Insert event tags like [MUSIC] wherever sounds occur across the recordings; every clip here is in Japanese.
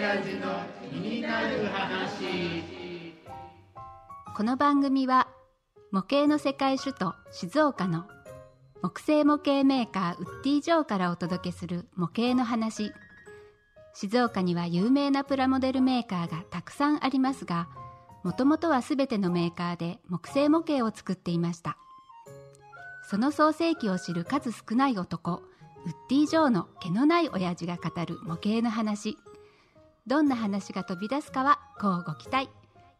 親父の気になる話この番組は模型の世界首都静岡の木製模型メーカーウッディ・ジョーからお届けする模型の話。静岡には有名なプラモデルメーカーがたくさんありますがもともとは全てのメーカーで木製模型を作っていました。その創世記を知る数少ない男ウッディ・ジョーの毛のない親父が語る模型の話。どんな話が飛び出すかはこうご期待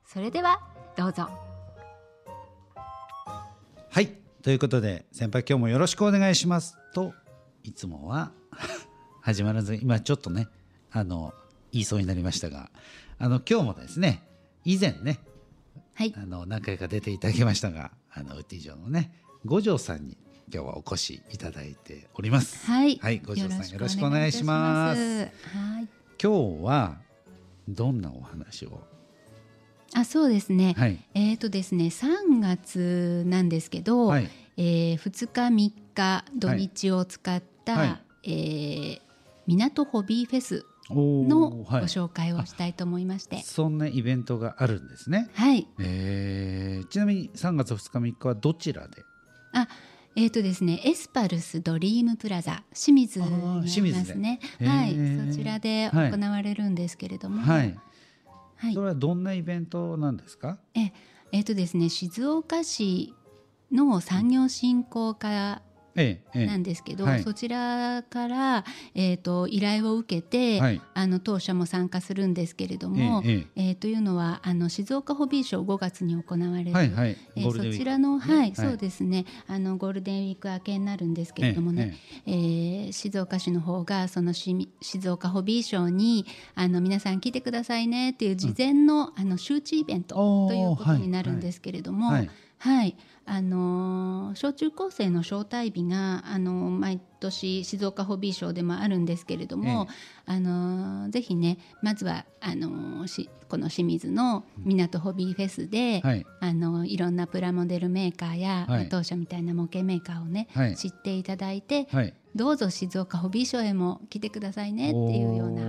それではどうぞはいということで先輩今日もよろしくお願いしますといつもは [LAUGHS] 始まらず今ちょっとねあの言いそうになりましたがあの今日もですね以前ねはいあの何回か出ていただきましたがあのウッディ城のね五条さんに今日はお越しいただいております。はい、はい、五条さんよろしくお願いします。はい。今日はどんなお話を？あ、そうですね。はい。えっ、とですね、3月なんですけど、はい。えー、2日3日土日を使った、はい。はい。えー港ホビーフェスのごはい。紹介をしたいと思いまして、そんなイベントがあるんですね。はい。えー、ちなみに3月2日3日はどちらで？あ、えっ、とですね、エスパルスドリームプラザ清水にますね。はい、そちらではい。行われるんですけれども、はい、はい。それはどんなイベントなんですか？ええーとですね、静岡市の産業振興課なんですけど、はい。そちらから、えー、と依頼を受けて、はい。あの当社も参加するんですけれども、ええええ。ーというのはあの静岡ホビーショー5月に行われる、はいはい。えそちらの、はいはい。そうですね。あのゴールデンウィーク明けになるんですけれどもね、えー静岡市の方がそのし静岡ホビーショーにあの皆さん来てくださいねっていう事前の,、あの周知イベントということになるんですけれども、はいはい、あのー小中高生の招待日が、あのー毎年静岡ホビーショーでもあるんですけれども、あのーぜひねまずはあのーしこの清水の港ホビーフェスで、はい。あのーいろんなプラモデルメーカーや、はい。当社みたいな模型メーカーをね、はい。知っていただいて、はい。どうぞ静岡ホビーショーへも来てくださいねっていうような、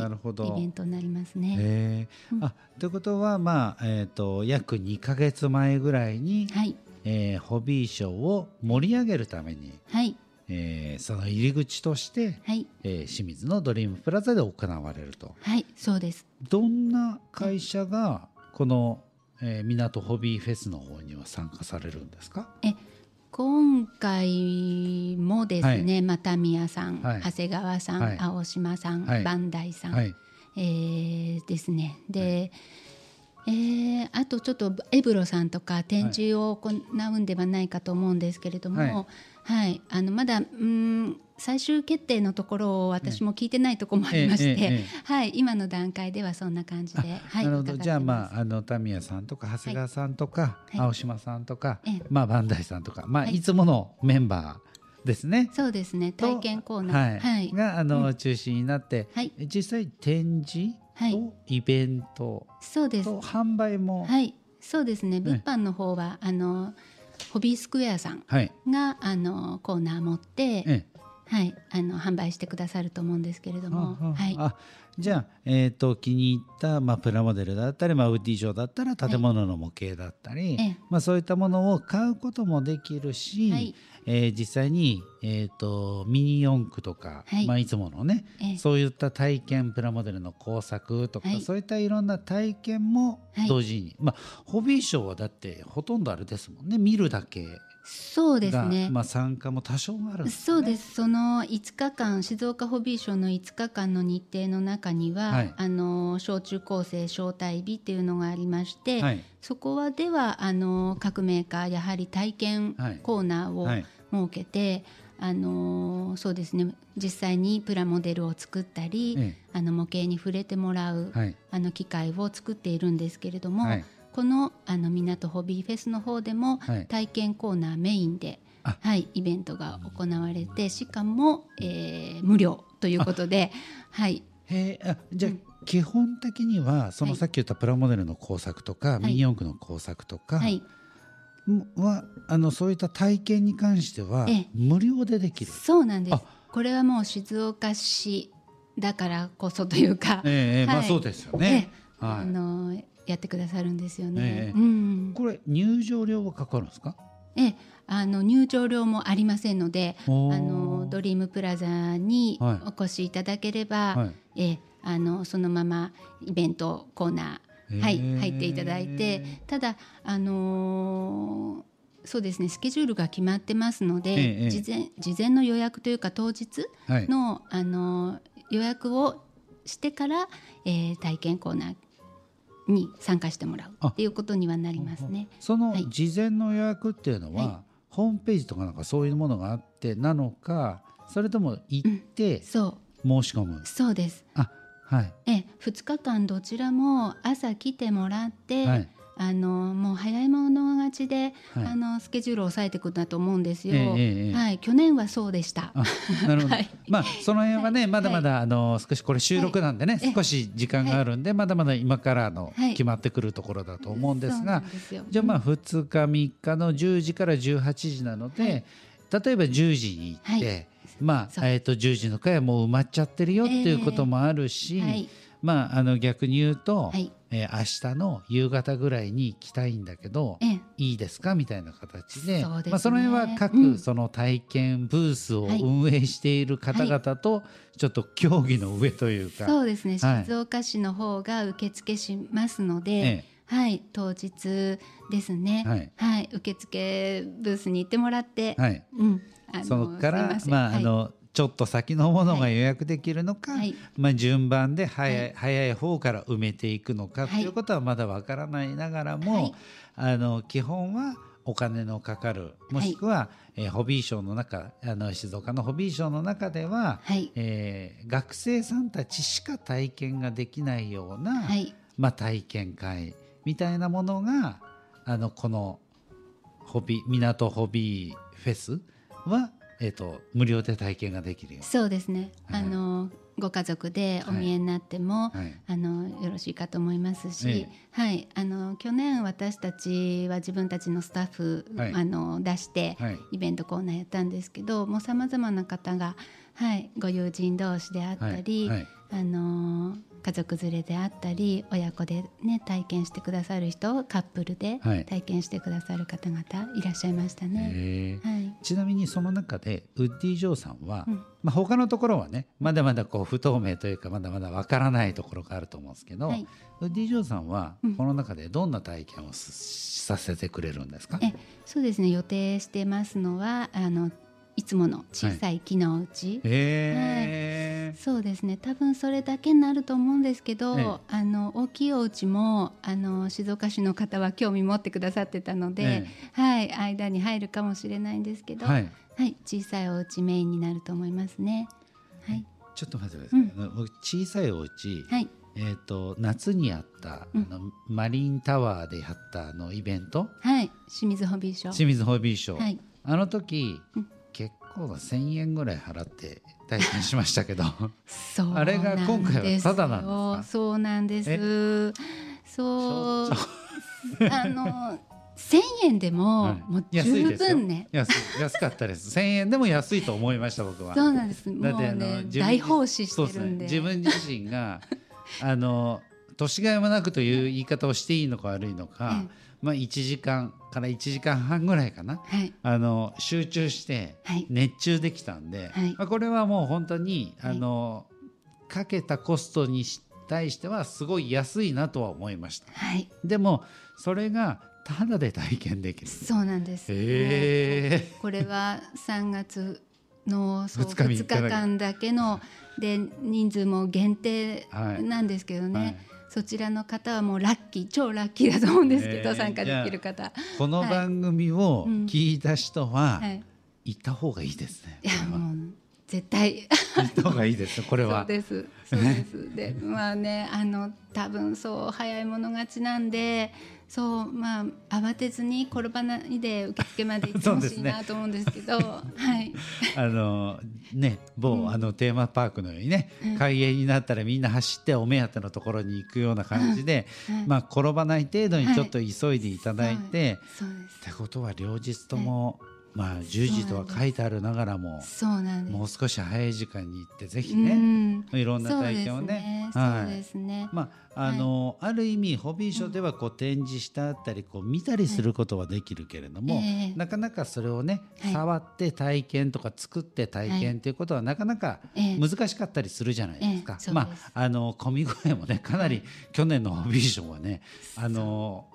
なるほど。イベントになりますね。あということはまあえっ、と約2か月前ぐらいに、はい、えーホビーショーを盛り上げるために、はい、えーその入り口として、はい、えー清水のドリームプラザで行われると。はい、そうです。どんな会社がこの、えー港ホビーフェスの方には参加されるんですか？え今回もですね、また宮さん、はい。長谷川さん、はい。青島さん、はい。バンダイさん、はい。えーですね。で、えーあとちょっとエブロさんとか展示を行うんではないかと思うんですけれども、はい。あのまだうん最終決定のところを私も聞いてないところもありまして、はい、今の段階ではそんな感じで、はい、なるほど。じゃあますああのタミヤさんとか長谷川さんとか、はい。青島さんとか、ええ。まあバンダイさんとか、まあ、はい。い、つものメンバーですね。そうですね。と体験コーナー、はい。はい。があの、中心になって、はい。実際展示はい。とイベントそうです。と販売も、はい、そうですね。物販の方は、あのホビースクエアさんはい。があのコーナー持って、ええはい、あの販売してくださると思うんですけれども、はい、あじゃあ、えー、と気に入った、まあ、プラモデルだったり、まあ、ウッディ城だったら建物の模型だったり、ええ。まあ、そういったものを買うこともできるし、はい。えー実際に、えー、とミニ四駆とか、はい。いまあ、いつものね、ええ。そういった体験プラモデルの工作とか、はい。そういったいろんな体験もはい同時に、まあ、ホビーショーはだってほとんどあれですもんね。見るだけそうですが、ね。まあ、参加も多少あるね。そうです。その5日間静岡ホビーショーの5日間の日程の中には、はい。あの小中高生招待日っていうのがありまして、はい。そこはではあの各メーカーやはり体験はいコーナーをはい。設けて、あのそうですね。実際にプラモデルを作ったり、えあの模型に触れてもらう、はい。あの機会を作っているんですけれども、はいこのあの港ホビーフェスの方でもはい。体験コーナーメインで、あ。はい、イベントが行われてしかも、えー無料ということで、はい、へえあじゃあ、基本的にはそのはい。さっき言ったプラモデルの工作とか、い。ミニ四駆の工作とかはい、は、あのそういった体験に関してはええ。無料でできる？そうなんです。あ。これはもう静岡市だからこそというか、ええまあはい。そうですよね。あはのやってくださるんですよね。ええうんい。、これ入場料はかかるんですか？ええあの入場料もありませんので、あのドリームプラザにはいお越しいただければ、はいええあのそのままイベントコーナー、はい入っていただいて、ただあのーそうですねスケジュールが決まってますので、ええ事前事前の予約というか当日はい。の、あのー予約をしてから、えー体験コーナーに参加してもらうあ。っていうことにはなりますね。そのはい。事前の予約っていうのは、はホームページとかなんかそういうものがあってなのか、それとも行ってそ申し込む？う。そうです。あ、はい。え2日間どちらも朝来てもらって、はいあのもう早い者勝ちで、はい。あのスケジュールを抑えていくんだと思うんですよ。ええええはい、去年はそうでした。あなるほど、はい。まあその辺はね、まだまだ、あの少しこれ収録なんでね、はい。少し時間があるんで、まだまだ今からのはい。決まってくるところだと思うんですが、じゃあまあ2日3日の10時から18時なので、はい。例えば10時に行って、はい。まあえっ、と10時の回はもう埋まっちゃってるよっていうこともあるし、はい。まああの逆に言うと、はいえー明日の夕方ぐらいに行きたいんだけど、ええ。いいですか？みたいな形で。そね。まあ、その辺は各、うん。その体験ブースをはい。運営している方々とちょっと競技の上というか、そうですね、はい。静岡市の方が受付しますので、ええ。はい。当日ですね、はい。受付ブースに行ってもらって、はい、うん、あのそこからまあ、はいあのちょっと先のものが予約できるのか、はい。まあ、順番で早い,、はい。早い方から埋めていくのかとはいい。うことはまだわからないながらも、はい。あの基本はお金のかかるもしくは、えーホビーショーの中あの静岡のホビーショーの中では、はい。えー学生さんたちしか体験ができないような、はい。まあ、体験会みたいなものがあのこのホビ港ホビーフェスは、えー、と無料で体験ができるよそうですね、はい。あのご家族でお見えになっても、はい。あのよろしいかと思いますし、ええ。はい、あの去年私たちは自分たちのスタッフ、はい。あの出して、はい。イベントコーナーやったんですけどもうさまざまな方が、はい、ご友人同士であったり、はいはい。あの家族連れであったり親子で、ね、体験してくださる人カップルではい。体験してくださる方々いらっしゃいましたね。はい。ちなみにその中でウッディ・ジョーさんは、うん。まあ、他のところはねまだまだこう不透明というかまだまだわからないところがあると思うんですけど、はい。ウッディ・ジョーさんはうん。この中でどんな体験をすさせてくれるんですか、えそうですね。予定してますのはあのいつもの小さい木のうち、へー。そうですね。多分それだけになると思うんですけど、ええ。あの大きいお家もあの静岡市の方は興味持ってくださってたので、えはい。間に入るかもしれないんですけど、ははい。い、小さいお家メインになると思いますね。はい、ちょっと待ってください、僕小さいお家、はい、えー、と夏にやった、うん。あのマリンタワーでやったあのイベント？はい、清水ホビーショー。清水ホビーショー、はい。あの時、うん結構な1,000円ぐらい払って体験しましたけど。そうあれが今回はタダなんですそうなんです。そう、[LAUGHS] あの千円でも、はい。もう十安いです。よ分ね。安い。安かったです。1,000円でも安いと思いました僕は。そうなんです。もだってあのうね自分大奉仕してるんで。自分自身があの年がいもなくという言い方をしていいのか悪いのか、[LAUGHS] えまあ1時間から1時間半ぐらいかな。はい。あの集中してはい。熱中できたんで、はい。まあ、これはもう本当にはい。あのかけたコストに対してはすごい安いなとは思いました。はい。でもそれがただで体験できる。そうなんです。へえ。これは3月のそう二日三日2日間だけので人数も限定はい。なんですけどね、はいそちらの方はもうラッキー超ラッキーだと思うんですけど、えー参加できる方。この番組を聞いた人ははい、行った方がいいですね、いやもう絶対。行った方がいいですこれそうはです。そうです。でまあねあの多分そう早い者勝ちなんでそうまあ慌てずに転ばないで受付まで行ってほしいなと思うんですけどはい。あのね某、うん。あのテーマパークのようにね、開園になったらみんな走ってお目当てのところに行くような感じで、はいまあ転ばない程度にはいちょっと急いでいただいて、そうです。ってことは両日ともまあ10時とは書いてあるながらもそうなんです。もう少し早い時間に行ってぜひうね、ん。いろんな体験をね。ね。そうはいですね。まああのある意味ホビーショーではこう展示してあったりこう見たりすることはできるけれども、ええ。なかなかそれをね、はい。触って体験とか作って体験っていうことはなかなかええ。難しかったりするじゃないですか。まああの混み具合もねかなり去年のホビーショーはねあの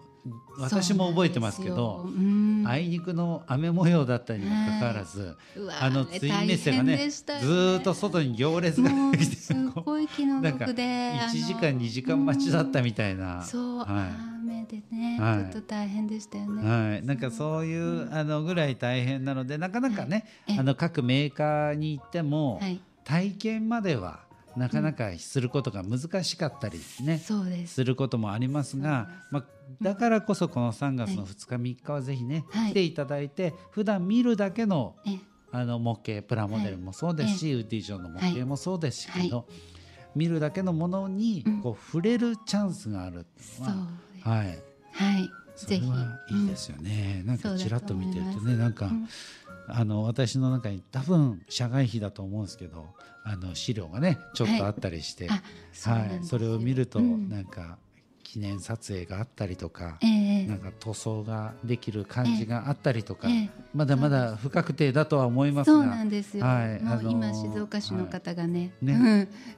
私も覚えてますけどそうあいにくの雨模様だったにもかかわらず、うわあのツインメッセが大ねね。ずーっと外に行列ができてすごい気のなんか毒であの1時間2時間待ちだったみたいな、そう、は雨でね、はい。ちょっと大変でしたよい、ね。はい、なんかそういうあのぐらい大変なのでなかなかね、ええ。あの各メーカーに行っても、はい、体験まではなかなかすることが難しかったりね、そうです。することもありますが、まあ、だからこそこの3月の2日3日はぜひね、はい。来ていただいて普段見るだけのえ、あの模型プラモデルもそうですし、ウッディジョンの模型もそうですけど、見るだけのものにうん。こう触れるチャンスがあるっていうそうのは、はい、はい、そ。れはいいですよね。なんかちらっと見てるとねなんか、んあの私の中に多分社外費だと思うんですけどあの資料がねちょっとあったりして、はい、ですそれを見ると、うん。なんか記念撮影があったりとか、ええ。なんか塗装ができる感じがあったりとか、ええ。まだまだ不確定だとは思いますそうがなんですよ。はい。あのー今静岡市の方がね、ね。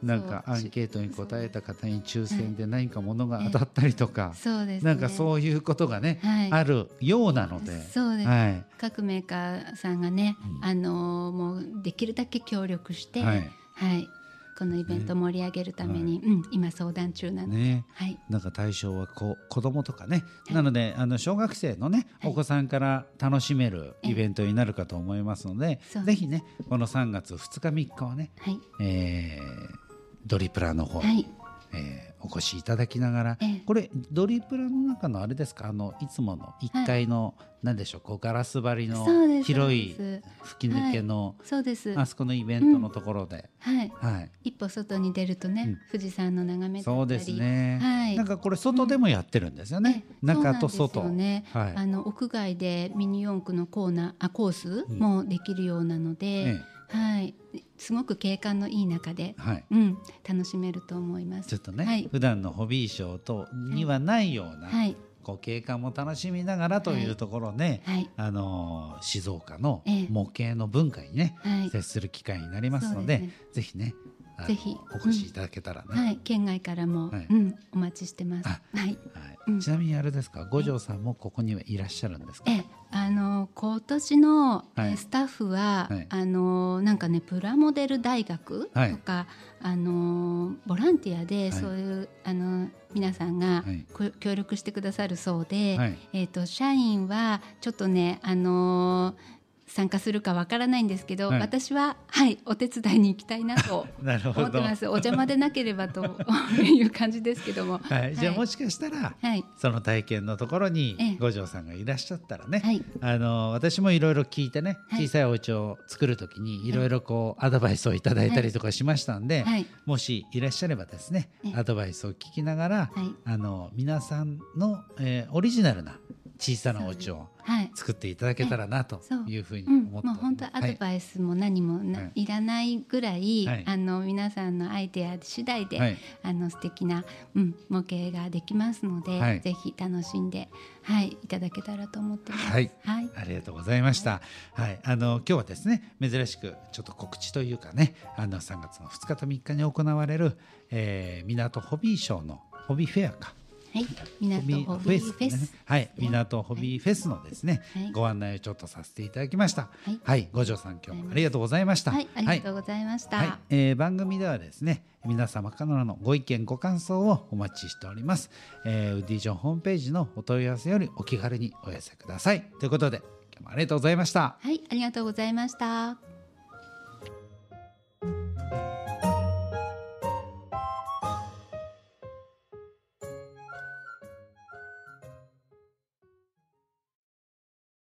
うん。なんかアンケートに答えた方に抽選で何か物が当たったりとか、そうです、ね。なんかそういうことがね、はい。あるようなので、そうです。はい。各メーカーさんがね、あのーもうできるだけ協力して、ははいい、このイベントを盛り上げるために、うん、今相談中なので、ね。はい、なんか対象はこ子供とかね、はい。なのであの小学生のね、はい。お子さんから楽しめるイベントになるかと思いますので、ぜひねこの3月2日3日はね、はい、えードリプラの方、はい、えーお越しいただきながら、ええ。これドリプラの中のあれですか？あのいつもの1階の、なんでしょう？こうガラス張りの広い吹き抜けの、そうです。あそこのイベントのところで、はい、はい。一歩外に出るとね、うん。富士山の眺めそうですね、はい。なんかこれ外でもやってるんですよね、ええ。中と外。ね、はい。あの屋外でミニ四駆のコーナーあコースもできるようなので、えはい、すごく景観のいい中で、はい。うん、楽しめると思います。ちょっとね、はい、普段のホビーショーとにはないような、はい、こう景観も楽しみながらというところで、はい、あのー静岡のええ。模型の文化にね、はい、接する機会になりますのでそうですね。ぜひねぜひ。お越しいただけたらね、はい、県外からも、はい。うん、お待ちしてます。あはい、はい。うん。ちなみにあれですか？五条さんもここにはいらっしゃるんですか？え、あの今年の、スタッフは、はい。あのなんかねプラモデル大学はい。とか、あのボランティアでい。そういう、あの皆さんが、協力してくださるそうで、はい。えっ、と社員はちょっとねあの参加するかわからないんですけど、はい。私ははいお手伝いに行きたいなと [LAUGHS] 思ってます。お邪魔でなければという感じですけども。[LAUGHS] はい、じゃあもしかしたら、はい。その体験のところにええ。五条さんがいらっしゃったらね、はい。あの私もいろいろ聞いてねはい。小さいお家を作るときにい。ろいろこうアドバイスをいただいたりとかしましたんで、はい。もしいらっしゃればですねええアドバイスを聞きながら、はい。あの皆さんの、えーオリジナルな小さなお家をはい。作っていただけたらなとい。う。ふうにうん、思ってもう本当アドバイスも何もな、はい。い、らないぐらい、はい。あの皆さんのアイデア次第で、はい。あの素敵な、うん、模型ができますので、はい。ぜひ楽しんで、はい、いただけたらと思ってます。はい。はい、ありがとうございました。はい、あの今日はですね、珍しくちょっと告知というかね、あの3月の2日と3日に行われる、えー、港ホビーショーのホビーフェアか。はい、港ホビーフェス、ね、はい、港ホビーフェスのですね、はい。ご案内をちょっとさせていただきました。はい。はい、五条さん今日もありがとうございました。はい、ありがとうございました。はい、えー番組ではですね皆様からのご意見ご感想をお待ちしております、えーウッディジョンホームページのお問い合わせよりお気軽にお寄せください。ということで今日もありがとうございました。はい、ありがとうございました。